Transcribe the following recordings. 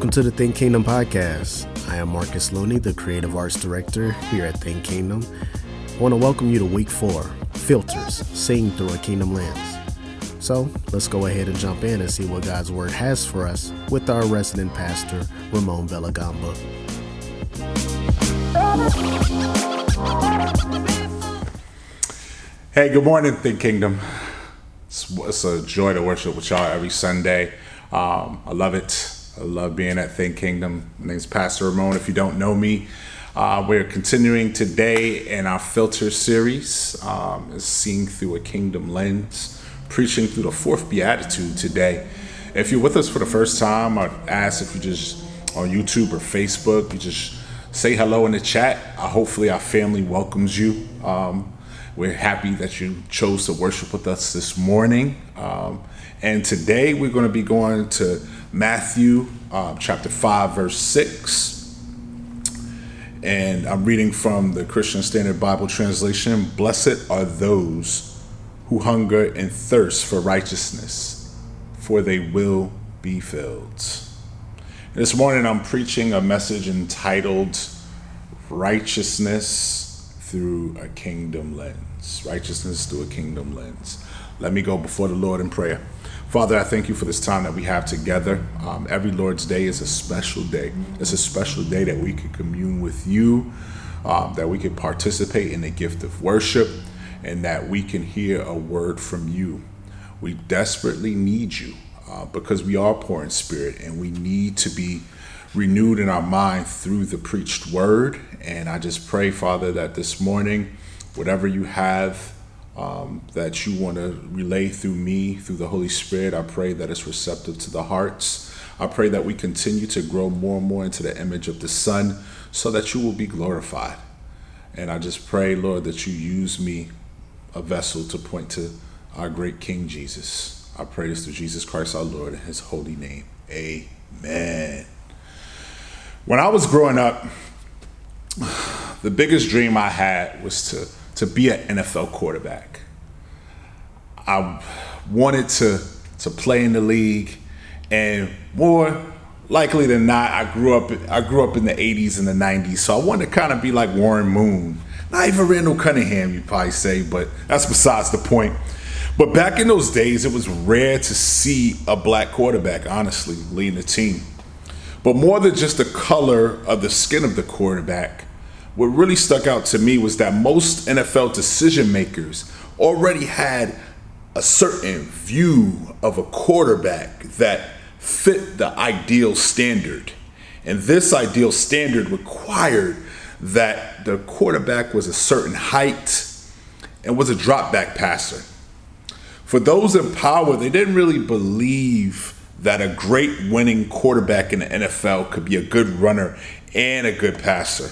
Welcome to the Think Kingdom podcast. I am Marcus Looney, the creative arts director here at Think Kingdom. I want to welcome you to week four Filters, Seeing Through a Kingdom Lens. So let's go ahead and jump in and see what God's Word has for us with our resident pastor, Ramon Villagamba. Hey, good morning, Think Kingdom. It's, it's a joy to worship with y'all every Sunday. Um, I love it. I love being at Think Kingdom. My name's Pastor Ramon. If you don't know me, uh, we're continuing today in our filter series, um, seeing through a kingdom lens, preaching through the fourth beatitude today. If you're with us for the first time, I'd ask if you just on YouTube or Facebook, you just say hello in the chat. Uh, hopefully, our family welcomes you. Um, we're happy that you chose to worship with us this morning. Um, and today we're going to be going to Matthew uh, chapter 5, verse 6. And I'm reading from the Christian Standard Bible Translation Blessed are those who hunger and thirst for righteousness, for they will be filled. This morning I'm preaching a message entitled Righteousness Through a Kingdom Lens. Righteousness Through a Kingdom Lens. Let me go before the Lord in prayer. Father, I thank you for this time that we have together. Um, every Lord's Day is a special day. It's a special day that we can commune with you, um, that we can participate in the gift of worship, and that we can hear a word from you. We desperately need you uh, because we are poor in spirit and we need to be renewed in our mind through the preached word. And I just pray, Father, that this morning, whatever you have, um, that you want to relay through me, through the Holy Spirit. I pray that it's receptive to the hearts. I pray that we continue to grow more and more into the image of the Son so that you will be glorified. And I just pray, Lord, that you use me, a vessel, to point to our great King Jesus. I pray this through Jesus Christ our Lord in his holy name. Amen. When I was growing up, the biggest dream I had was to to be an NFL quarterback. I wanted to to play in the league, and more likely than not, I grew up I grew up in the '80s and the '90s, so I wanted to kind of be like Warren Moon, not even Randall Cunningham, you probably say, but that's besides the point. But back in those days, it was rare to see a black quarterback, honestly, leading the team. But more than just the color of the skin of the quarterback, what really stuck out to me was that most NFL decision makers already had a certain view of a quarterback that fit the ideal standard. And this ideal standard required that the quarterback was a certain height and was a drop back passer. For those in power, they didn't really believe that a great winning quarterback in the NFL could be a good runner and a good passer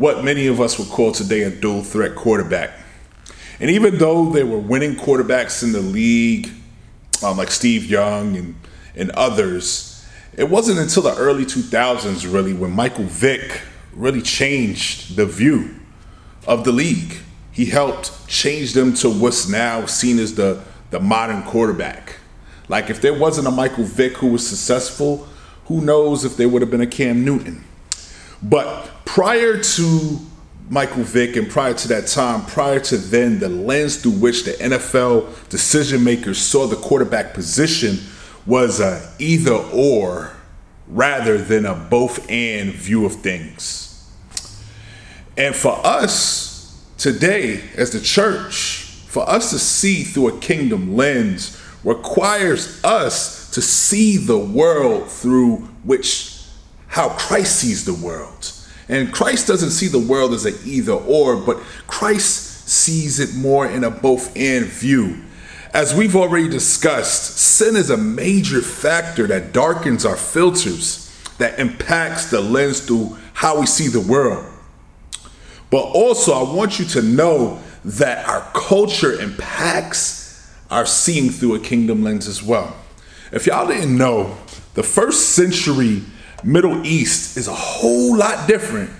what many of us would call today a dual threat quarterback. And even though there were winning quarterbacks in the league, um, like Steve Young and, and others, it wasn't until the early 2000s, really, when Michael Vick really changed the view of the league. He helped change them to what's now seen as the, the modern quarterback. Like, if there wasn't a Michael Vick who was successful, who knows if there would have been a Cam Newton. But prior to Michael Vick and prior to that time, prior to then, the lens through which the NFL decision makers saw the quarterback position was a either or rather than a both and view of things. And for us today, as the church, for us to see through a kingdom lens requires us to see the world through which how Christ sees the world. And Christ doesn't see the world as an either or, but Christ sees it more in a both and view. As we've already discussed, sin is a major factor that darkens our filters, that impacts the lens through how we see the world. But also, I want you to know that our culture impacts our seeing through a kingdom lens as well. If y'all didn't know, the first century Middle East is a whole lot different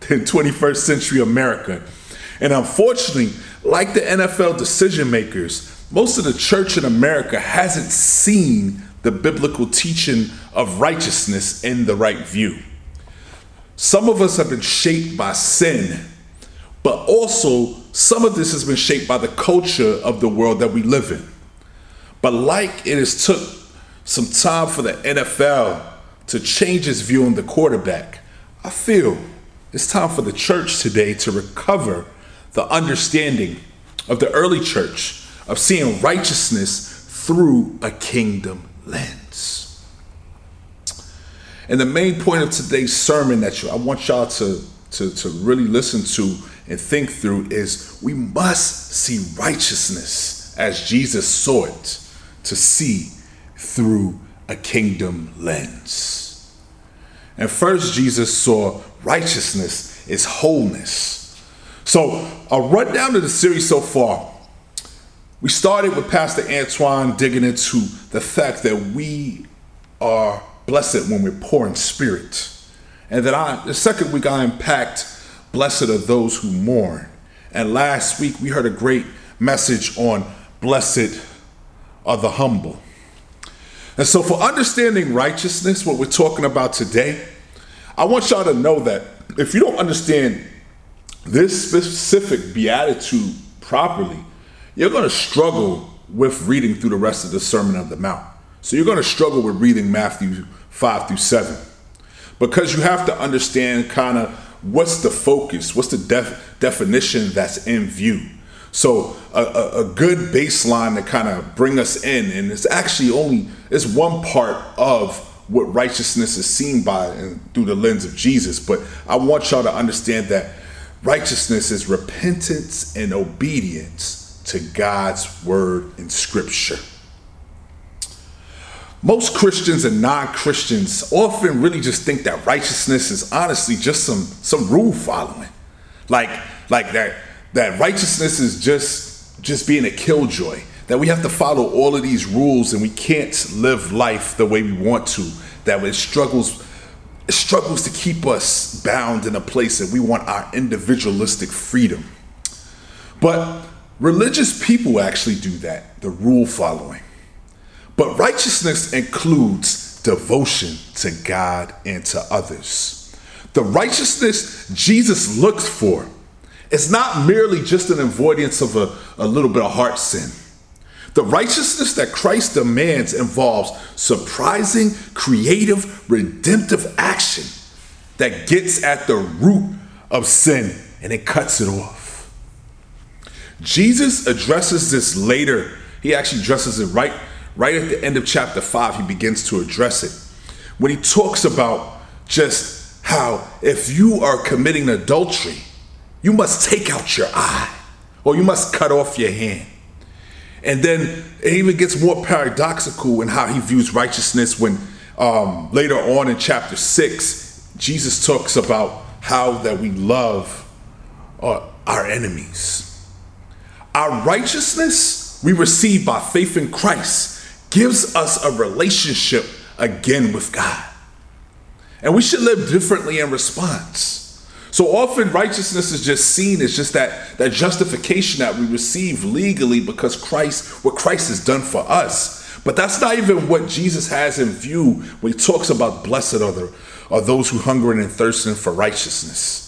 than 21st century America. And unfortunately, like the NFL decision makers, most of the church in America hasn't seen the biblical teaching of righteousness in the right view. Some of us have been shaped by sin, but also some of this has been shaped by the culture of the world that we live in. But like it has took some time for the NFL to change his view on the quarterback, I feel it's time for the church today to recover the understanding of the early church of seeing righteousness through a kingdom lens. And the main point of today's sermon that I want y'all to, to, to really listen to and think through is we must see righteousness as Jesus saw it to see through a kingdom lens. And first, Jesus saw righteousness is wholeness. So, a rundown of the series so far. We started with Pastor Antoine digging into the fact that we are blessed when we're poor in spirit. And that I, the second week, I unpacked blessed are those who mourn. And last week, we heard a great message on blessed are the humble. And so, for understanding righteousness, what we're talking about today, I want y'all to know that if you don't understand this specific beatitude properly, you're going to struggle with reading through the rest of the Sermon on the Mount. So you're going to struggle with reading Matthew 5 through 7 because you have to understand kind of what's the focus, what's the def- definition that's in view. So a, a, a good baseline to kind of bring us in, and it's actually only it's one part of what righteousness is seen by and through the lens of Jesus. But I want y'all to understand that Righteousness is repentance and obedience to God's word in scripture. Most Christians and non-Christians often really just think that righteousness is honestly just some some rule following. Like like that that righteousness is just just being a killjoy. That we have to follow all of these rules and we can't live life the way we want to. That it struggles it struggles to keep us bound in a place that we want our individualistic freedom. But religious people actually do that, the rule following. But righteousness includes devotion to God and to others. The righteousness Jesus looks for is not merely just an avoidance of a, a little bit of heart sin. The righteousness that Christ demands involves surprising, creative, redemptive action that gets at the root of sin and it cuts it off. Jesus addresses this later. He actually addresses it right, right at the end of chapter 5. He begins to address it. When he talks about just how if you are committing adultery, you must take out your eye or you must cut off your hand. And then it even gets more paradoxical in how he views righteousness when um, later on in chapter 6, Jesus talks about how that we love uh, our enemies. Our righteousness we receive by faith in Christ gives us a relationship again with God. And we should live differently in response. So often righteousness is just seen as just that, that justification that we receive legally because Christ, what Christ has done for us. But that's not even what Jesus has in view when he talks about blessed the, are those who hunger and thirsting for righteousness.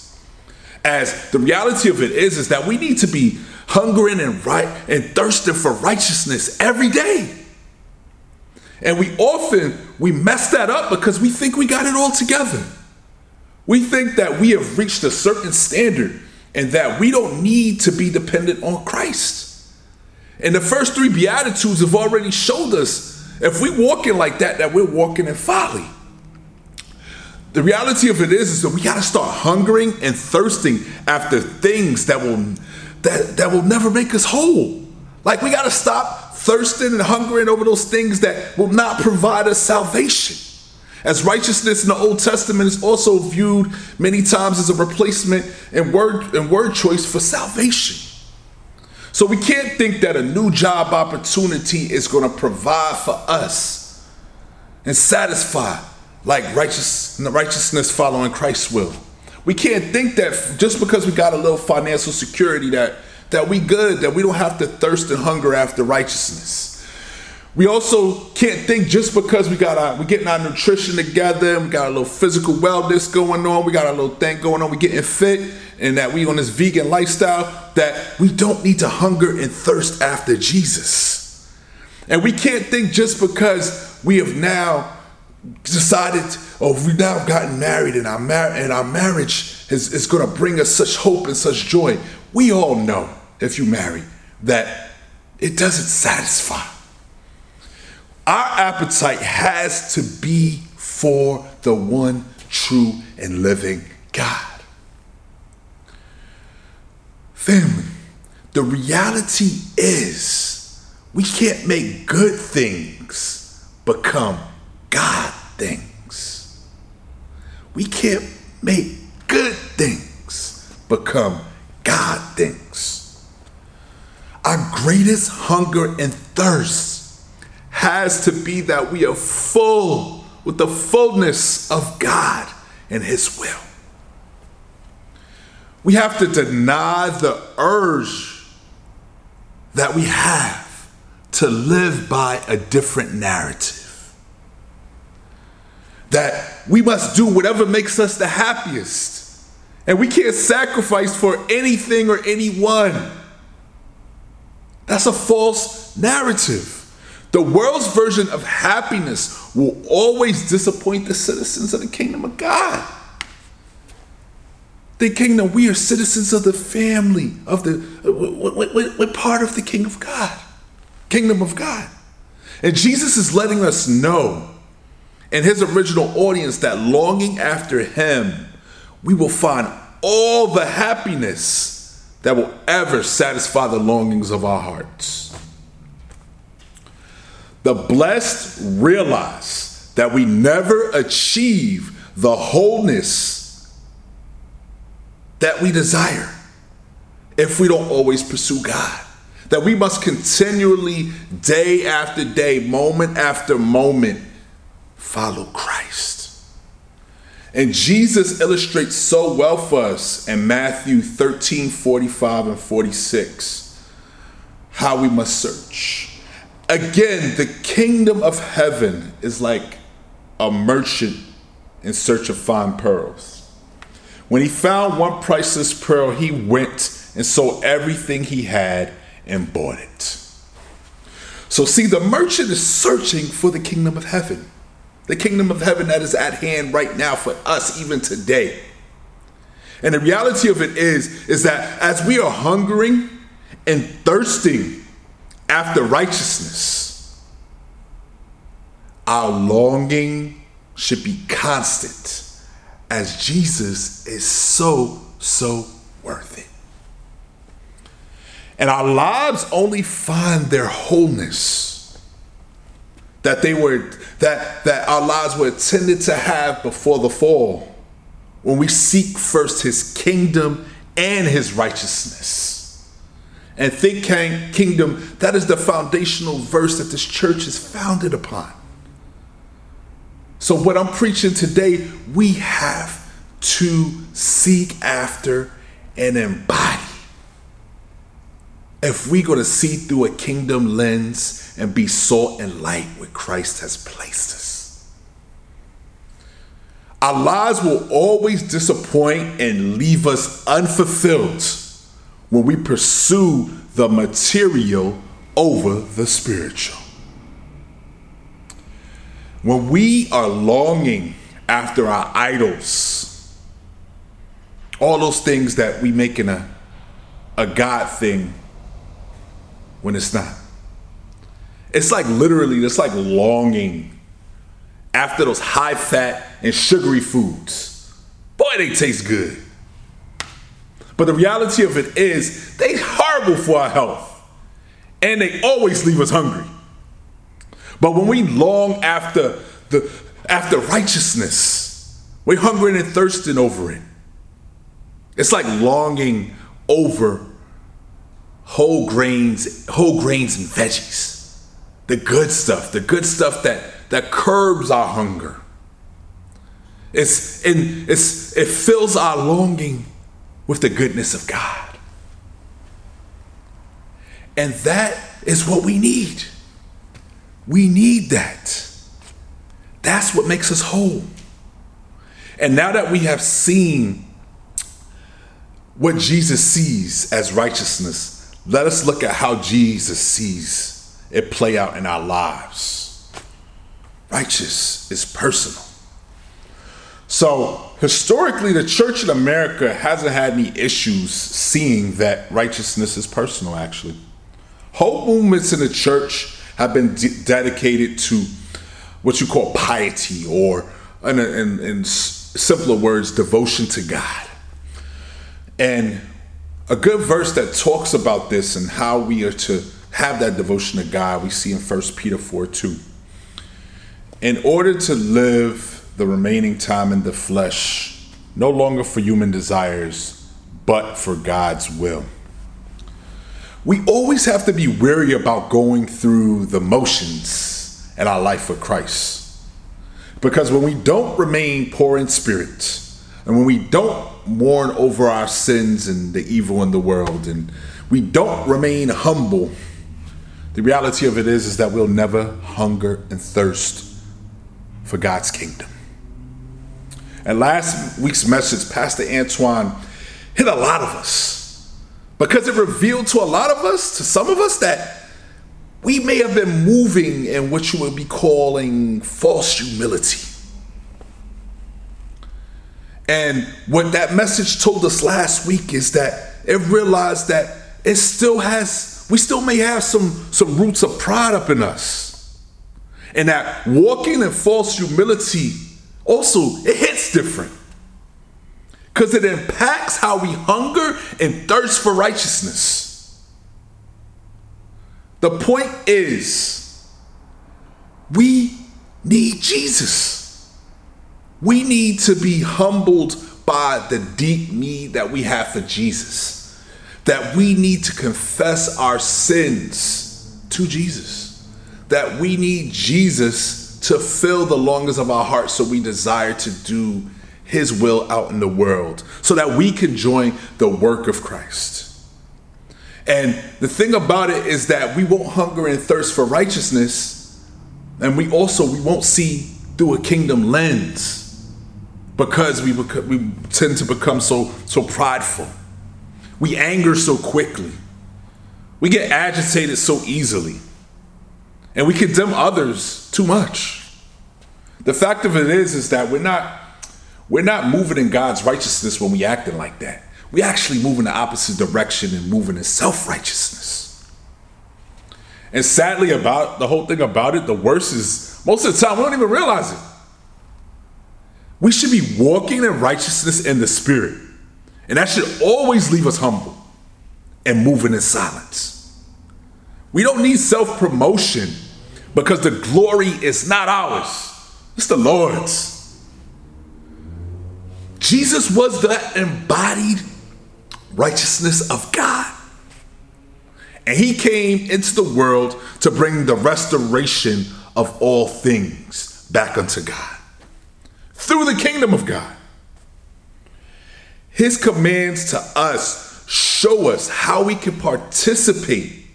As the reality of it is, is that we need to be hungering and right and thirsting for righteousness every day. And we often we mess that up because we think we got it all together. We think that we have reached a certain standard and that we don't need to be dependent on Christ. And the first three Beatitudes have already showed us if we're walking like that, that we're walking in folly. The reality of it is, is that we got to start hungering and thirsting after things that will that, that will never make us whole. Like we got to stop thirsting and hungering over those things that will not provide us salvation. As righteousness in the Old Testament is also viewed many times as a replacement and word and word choice for salvation. So we can't think that a new job opportunity is going to provide for us and satisfy like righteous, righteousness following Christ's will. We can't think that just because we got a little financial security that that we good, that we don't have to thirst and hunger after righteousness. We also can't think just because we got our we getting our nutrition together we got a little physical wellness going on, we got a little thing going on, we're getting fit, and that we on this vegan lifestyle, that we don't need to hunger and thirst after Jesus. And we can't think just because we have now decided, oh, or we've now gotten married and our, mar- and our marriage is, is going to bring us such hope and such joy. We all know, if you marry, that it doesn't satisfy. Our appetite has to be for the one true and living God. Family, the reality is we can't make good things become God things. We can't make good things become God things. Our greatest hunger and thirst has to be that we are full with the fullness of God and His will. We have to deny the urge that we have to live by a different narrative. That we must do whatever makes us the happiest. And we can't sacrifice for anything or anyone. That's a false narrative. The world's version of happiness will always disappoint the citizens of the kingdom of God. The kingdom, we are citizens of the family, of the, we're, part of the king of God, kingdom of God. And Jesus is letting us know in his original audience that longing after him, we will find all the happiness that will ever satisfy the longings of our hearts. The blessed realize that we never achieve the wholeness that we desire if we don't always pursue God. That we must continually, day after day, moment after moment, follow Christ. And Jesus illustrates so well for us in Matthew 13 45 and 46 how we must search. Again, the kingdom of heaven is like a merchant in search of fine pearls. When he found one priceless pearl, he went and sold everything he had and bought it. So, see, the merchant is searching for the kingdom of heaven, the kingdom of heaven that is at hand right now for us, even today. And the reality of it is, is that as we are hungering and thirsting after righteousness, our longing should be constant as Jesus is so, so worth it. And our lives only find their wholeness that they were that that our lives were intended to have before the fall when we seek first his kingdom and his righteousness and think kingdom, that is the foundational verse that this church is founded upon. So, what I'm preaching today, we have to seek after and embody. If we're going to see through a kingdom lens and be salt and light where Christ has placed us. Our lives will always disappoint and leave us unfulfilled when we pursue the material over the spiritual. When we are longing after our idols, all those things that we make in a, a God thing when it's not. It's like literally, it's like longing after those high fat and sugary foods. Boy, they taste good. But the reality of it is, they horrible for our health. And they always leave us hungry. But when we long after the after righteousness, we're hungering and thirsting over it. It's like longing over whole grains, whole grains and veggies. The good stuff, the good stuff that that curbs our hunger. It's, in, it's it fills our longing with the goodness of God. And that is what we need. We need that. That's what makes us whole. And now that we have seen what Jesus sees as righteousness, let us look at how Jesus sees it play out in our lives. Righteous is personal. So, historically, the church in America hasn't had any issues seeing that righteousness is personal, actually. Whole movements in the church have been de- dedicated to what you call piety, or in, in, in simpler words, devotion to God. And a good verse that talks about this and how we are to have that devotion to God, we see in 1 Peter 4 2. In order to live the remaining time in the flesh, no longer for human desires, but for God's will. We always have to be wary about going through the motions in our life for Christ. Because when we don't remain poor in spirit, and when we don't mourn over our sins and the evil in the world, and we don't remain humble, the reality of it is, is that we'll never hunger and thirst for God's kingdom. And last week's message, Pastor Antoine hit a lot of us because it revealed to a lot of us, to some of us, that we may have been moving in what you would be calling false humility. And what that message told us last week is that it realized that it still has, we still may have some, some roots of pride up in us. And that walking in false humility also, it hits different. Because it impacts how we hunger and thirst for righteousness. The point is, we need Jesus. We need to be humbled by the deep need that we have for Jesus. That we need to confess our sins to Jesus. That we need Jesus to fill the longings of our hearts so we desire to do his will out in the world so that we can join the work of Christ. And the thing about it is that we won't hunger and thirst for righteousness, and we also we won't see through a kingdom lens because we we tend to become so so prideful. We anger so quickly. We get agitated so easily. And we condemn others too much. The fact of it is is that we're not we're not moving in God's righteousness when we acting like that we actually move in the opposite direction and moving in self-righteousness. And sadly about the whole thing about it, the worst is most of the time we don't even realize it. We should be walking in righteousness in the spirit. And that should always leave us humble and moving in silence. We don't need self promotion because the glory is not ours, it's the Lord's. Jesus was the embodied righteousness of God. And he came into the world to bring the restoration of all things back unto God through the kingdom of God. His commands to us show us how we can participate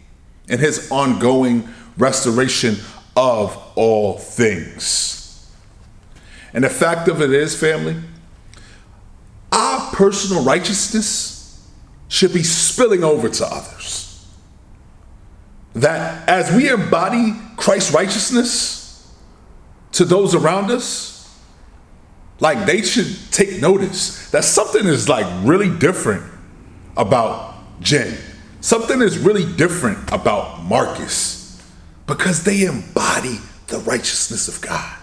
in his ongoing restoration of all things. And the fact of it is, family, our personal righteousness should be spilling over to others. That as we embody Christ's righteousness to those around us, like they should take notice that something is like really different about Jen. Something is really different about Marcus because they embody the righteousness of God.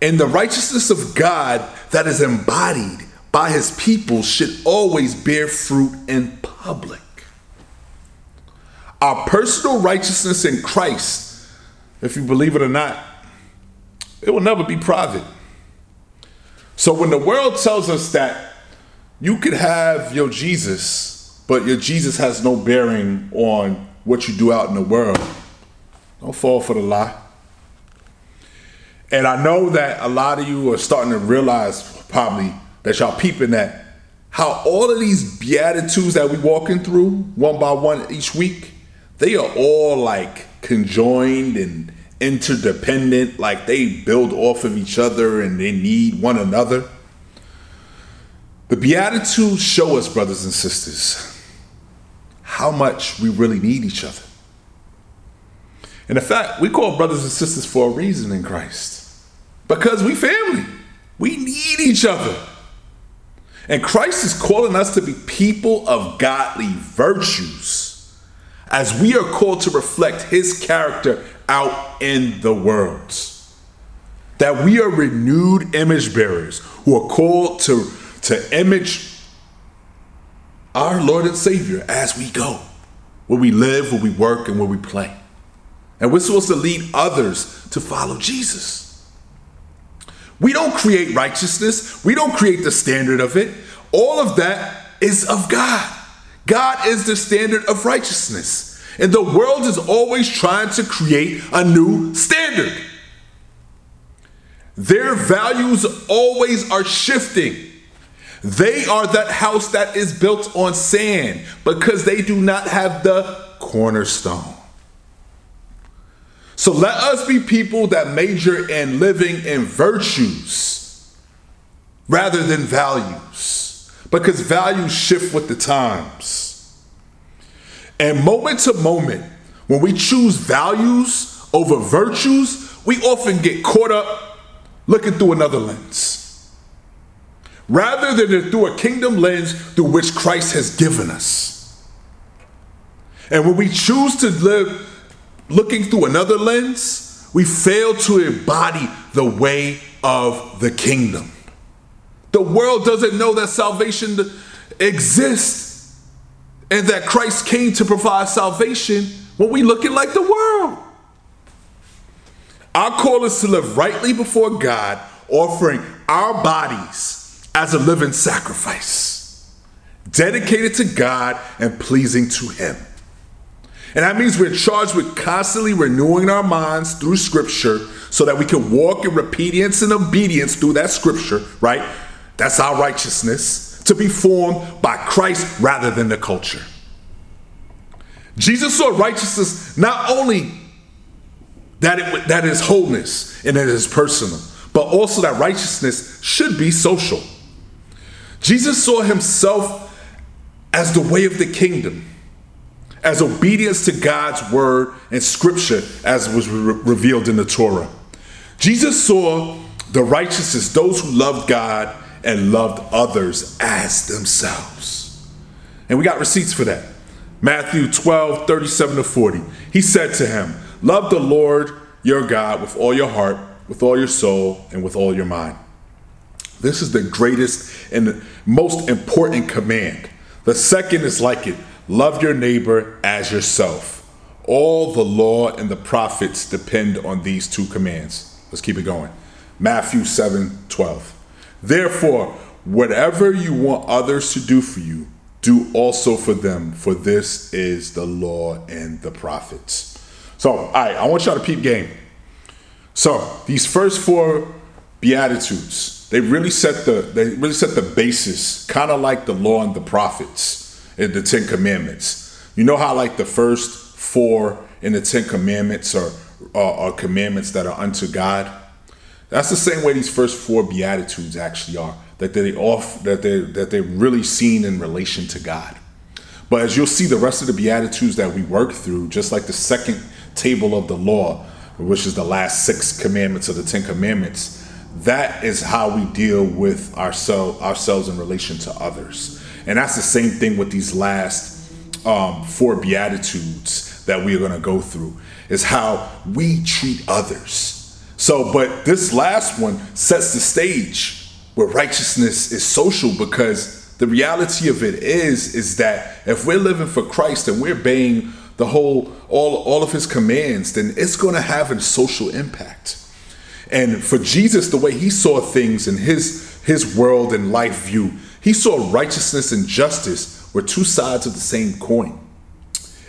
And the righteousness of God that is embodied by his people should always bear fruit in public. Our personal righteousness in Christ, if you believe it or not, it will never be private. So when the world tells us that you could have your Jesus, but your Jesus has no bearing on what you do out in the world, don't fall for the lie. And I know that a lot of you are starting to realize probably that y'all peeping that how all of these beatitudes that we walking through one by one each week, they are all like conjoined and interdependent, like they build off of each other and they need one another. The Beatitudes show us, brothers and sisters, how much we really need each other. And in fact, we call brothers and sisters for a reason in Christ. Because we family. We need each other. And Christ is calling us to be people of godly virtues as we are called to reflect his character out in the world. That we are renewed image bearers who are called to, to image our Lord and Savior as we go, where we live, where we work, and where we play. And we're supposed to lead others to follow Jesus. We don't create righteousness, we don't create the standard of it. All of that is of God. God is the standard of righteousness. And the world is always trying to create a new standard. Their values always are shifting. They are that house that is built on sand because they do not have the cornerstone. So let us be people that major in living in virtues rather than values because values shift with the times. And moment to moment, when we choose values over virtues, we often get caught up looking through another lens. Rather than through a kingdom lens through which Christ has given us. And when we choose to live looking through another lens, we fail to embody the way of the kingdom. The world doesn't know that salvation exists and that Christ came to provide salvation when we looking like the world. Our call is to live rightly before God, offering our bodies as a living sacrifice, dedicated to God and pleasing to Him. And that means we're charged with constantly renewing our minds through Scripture so that we can walk in obedience and obedience through that Scripture, right? That's our righteousness to be formed by Christ rather than the culture. Jesus saw righteousness not only that it that is wholeness and it is personal, but also that righteousness should be social. Jesus saw himself as the way of the kingdom, as obedience to God's word and scripture as was re- revealed in the Torah. Jesus saw the righteousness, those who loved God and loved others as themselves. And we got receipts for that. Matthew 12, 37 to 40. He said to him, Love the Lord your God with all your heart, with all your soul, and with all your mind. This is the greatest and most important command. The second is like it love your neighbor as yourself. All the law and the prophets depend on these two commands. Let's keep it going. Matthew 7 12. Therefore, whatever you want others to do for you, do also for them, for this is the law and the prophets. So, all right, I want y'all to peep game. So, these first four beatitudes, they really set the they really set the basis, kind of like the law and the prophets in the Ten Commandments. You know how like the first four in the Ten Commandments are, are, are commandments that are unto God that's the same way these first four beatitudes actually are. That they off that they that they're really seen in relation to God. But as you'll see the rest of the beatitudes that we work through, just like the second table of the law, which is the last six commandments of the Ten Commandments, that is how we deal with ourselves ourselves in relation to others. And that's the same thing with these last um, four beatitudes that we are going to go through. Is how we treat others so, but this last one sets the stage where righteousness is social because the reality of it is is that if we're living for Christ and we're obeying the whole all all of his commands, then it's going to have a social impact. And for Jesus, the way he saw things in his his world and life view, he saw righteousness and justice were two sides of the same coin.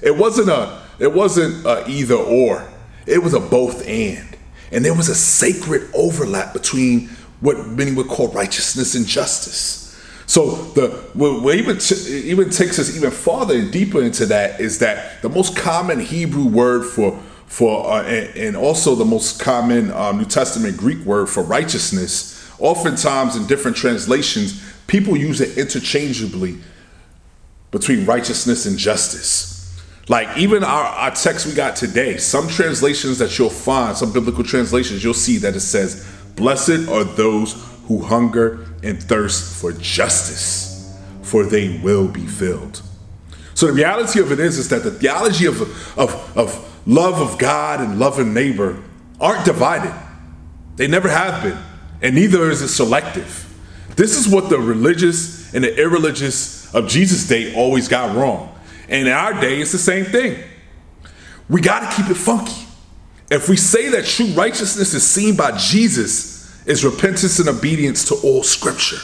It wasn't a it wasn't a either or. It was a both and. And there was a sacred overlap between what many would call righteousness and justice. So the what even even takes us even farther and deeper into that is that the most common Hebrew word for for uh, and, and, also the most common um, New Testament Greek word for righteousness. Oftentimes in different translations, people use it interchangeably between righteousness and justice. Like even our, our text we got today, some translations that you'll find, some biblical translations, you'll see that it says, Blessed are those who hunger and thirst for justice, for they will be filled. So the reality of it is, is that the theology of, of, of love of God and love of neighbor aren't divided. They never have been, and neither is it selective. This is what the religious and the irreligious of Jesus' day always got wrong. And in our day, it's the same thing. We got to keep it funky. If we say that true righteousness is seen by Jesus, is repentance and obedience to all scripture.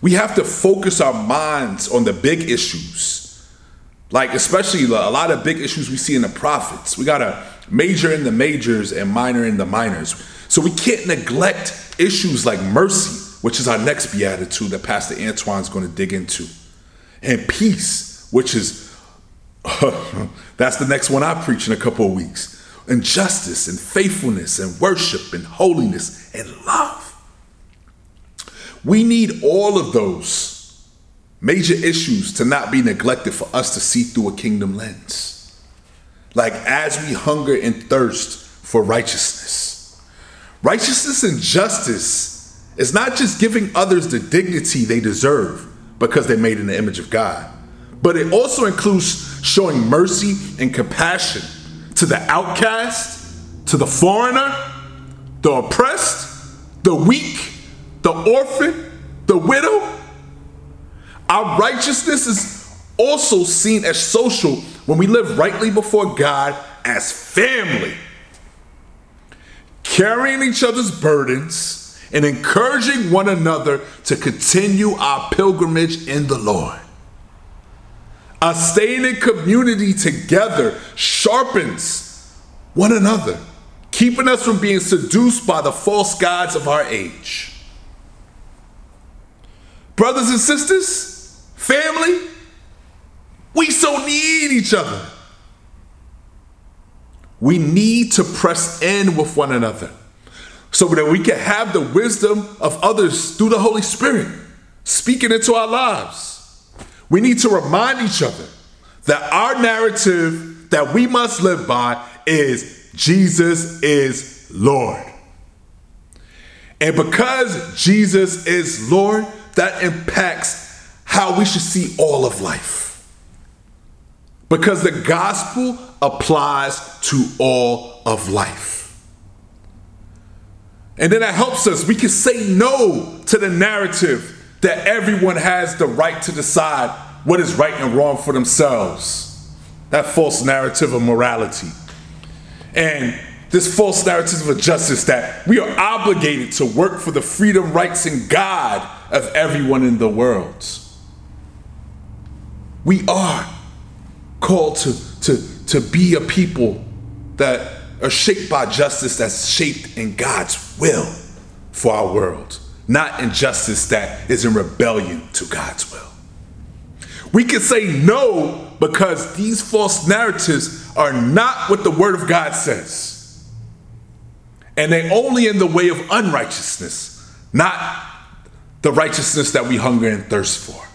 We have to focus our minds on the big issues. Like, especially a lot of big issues we see in the prophets. We got to major in the majors and minor in the minors. So we can't neglect issues like mercy, which is our next beatitude that Pastor Antoine's going to dig into, and peace, which is that's the next one I preach in a couple of weeks and justice and faithfulness and worship and holiness and love. We need all of those major issues to not be neglected for us to see through a kingdom lens. Like as we hunger and thirst for righteousness. Righteousness and justice is not just giving others the dignity they deserve because they're made in the image of God, but it also includes showing mercy and compassion to the outcast, to the foreigner, the oppressed, the weak, the orphan, the widow. Our righteousness is also seen as social when we live rightly before God as family, carrying each other's burdens and encouraging one another to continue our pilgrimage in the Lord. A staying in community together sharpens one another, keeping us from being seduced by the false gods of our age. Brothers and sisters, family, we so need each other. We need to press in with one another so that we can have the wisdom of others through the Holy Spirit speaking into our lives. We need to remind each other that our narrative that we must live by is Jesus is Lord. And because Jesus is Lord, that impacts how we should see all of life. Because the gospel applies to all of life. And then that helps us. We can say no to the narrative that everyone has the right to decide what is right and wrong for themselves. That false narrative of morality. And this false narrative of justice that we are obligated to work for the freedom, rights, and God of everyone in the world. We are called to, to, to be a people that are shaped by justice that's shaped in God's will for our world not injustice that is in rebellion to God's will. We can say no because these false narratives are not what the Word of God says. And they only in the way of unrighteousness, not the righteousness that we hunger and thirst for.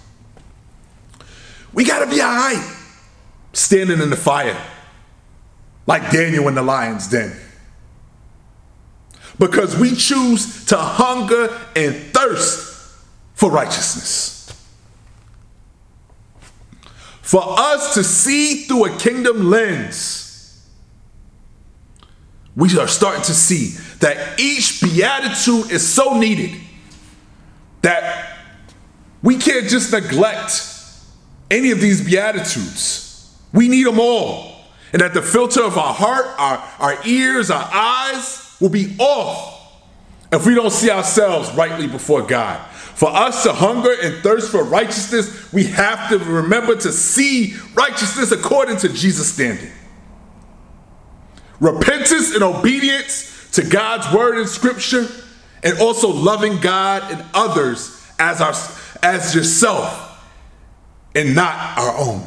We gotta be all right. Standing in the fire. Like Daniel in the lion's den. Because we choose to hunger and thirst for righteousness. For us to see through a kingdom lens, we are starting to see that each beatitude is so needed that we can't just neglect any of these beatitudes. We need them all. And that the filter of our heart, our, our ears, our eyes, will be off if we don't see ourselves rightly before God. For us to hunger and thirst for righteousness, we have to remember to see righteousness according to Jesus' standard. Repentance and obedience to God's word and scripture, and also loving God and others as our as yourself and not our own.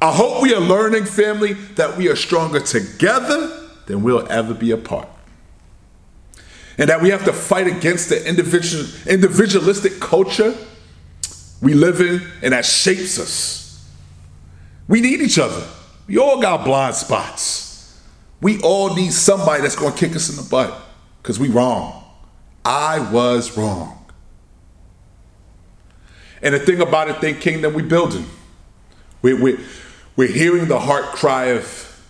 I hope we are learning, family, that we are stronger together than we'll ever be apart. And that we have to fight against the individual, individualistic culture we live in and that shapes us. We need each other. We all got blind spots. We all need somebody that's going to kick us in the butt because we wrong. I was wrong. And the thing about it, Think Kingdom, we building. We, we, we're hearing the heart cry of,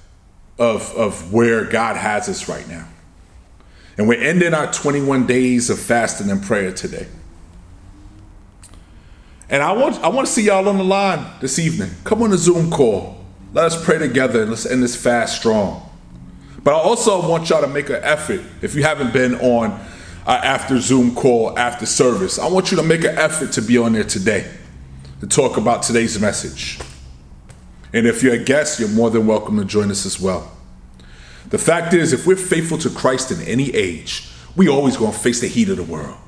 of, of where God has us right now. And we're ending our 21 days of fasting and prayer today. And I want I want to see y'all on the line this evening. Come on a Zoom call. Let us pray together and let's end this fast strong. But I also want y'all to make an effort if you haven't been on uh, after Zoom call after service. I want you to make an effort to be on there today to talk about today's message. And if you're a guest, you're more than welcome to join us as well. The fact is, if we're faithful to Christ in any age, we always going to face the heat of the world.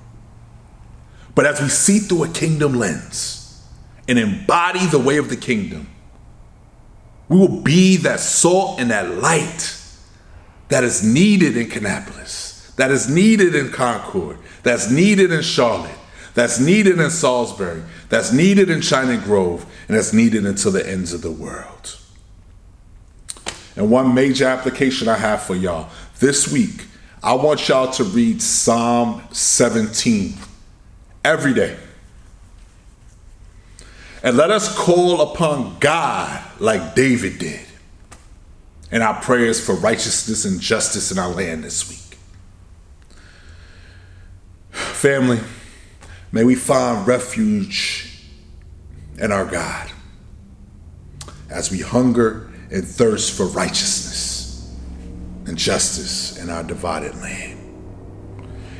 But as we see through a kingdom lens and embody the way of the kingdom, we will be that salt and that light that is needed in Kannapolis, that is needed in Concord, that's needed in Charlotte, that's needed in Salisbury, that's needed in China Grove, and that's needed until the ends of the world. And one major application I have for y'all this week, I want y'all to read Psalm 17 every day. And let us call upon God like David did in our prayers for righteousness and justice in our land this week. Family, may we find refuge in our God as we hunger and thirst for righteousness and justice in our divided land.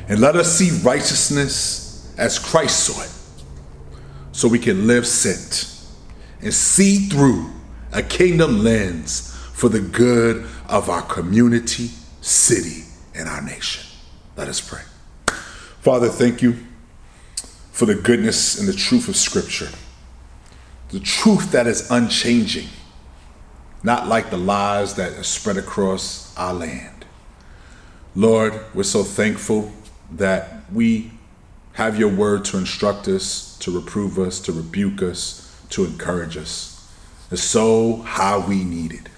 And let us see righteousness as Christ saw it so we can live sent and see through a kingdom lens for the good of our community, city, and our nation. Let us pray. Father, thank you for the goodness and the truth of Scripture, the truth that is unchanging, not like the lies that are spread across our land. Lord, we're so thankful that we have your word to instruct us, to reprove us, to rebuke us, to encourage us. It's so how we need it.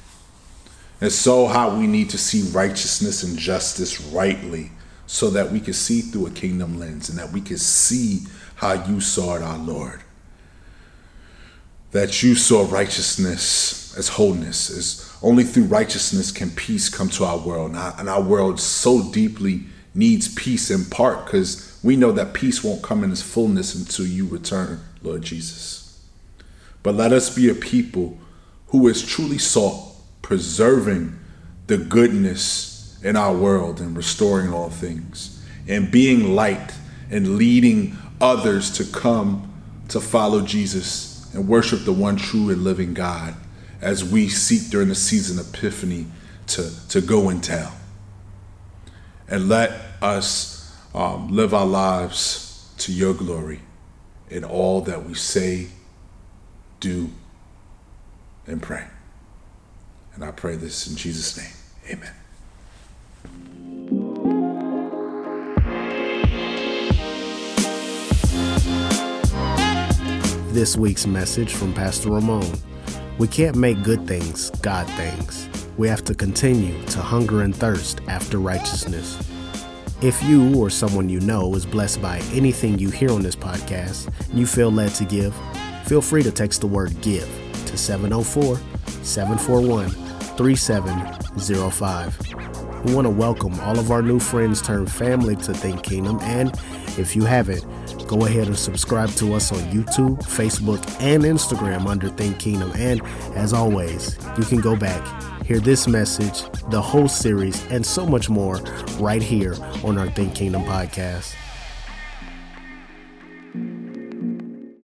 It's so how we need to see righteousness and justice rightly so that we can see through a kingdom lens and that we can see how you saw it, our Lord. That you saw righteousness as wholeness, as only through righteousness can peace come to our world. And our, and our world so deeply needs peace in part because we know that peace won't come in its fullness until you return, Lord Jesus. But let us be a people who is truly sought preserving the goodness in our world and restoring all things and being light and leading others to come to follow Jesus and worship the one true and living God as we seek during the season of Epiphany to, to go and tell. And let us um, live our lives to your glory in all that we say, do, and pray. And I pray this in Jesus' name. Amen. This week's message from Pastor Ramon. We can't make good things God things. We have to continue to hunger and thirst after righteousness. If you or someone you know is blessed by anything you hear on this podcast and you feel led to give, feel free to text the word GIVE to 704 741 3705. We want to welcome all of our new friends turned family to Think Kingdom, and if you haven't, go ahead and subscribe to us on YouTube, Facebook, and Instagram under Think Kingdom. And as always, you can go back, hear this message, the whole series, and so much more right here on our Think Kingdom podcast.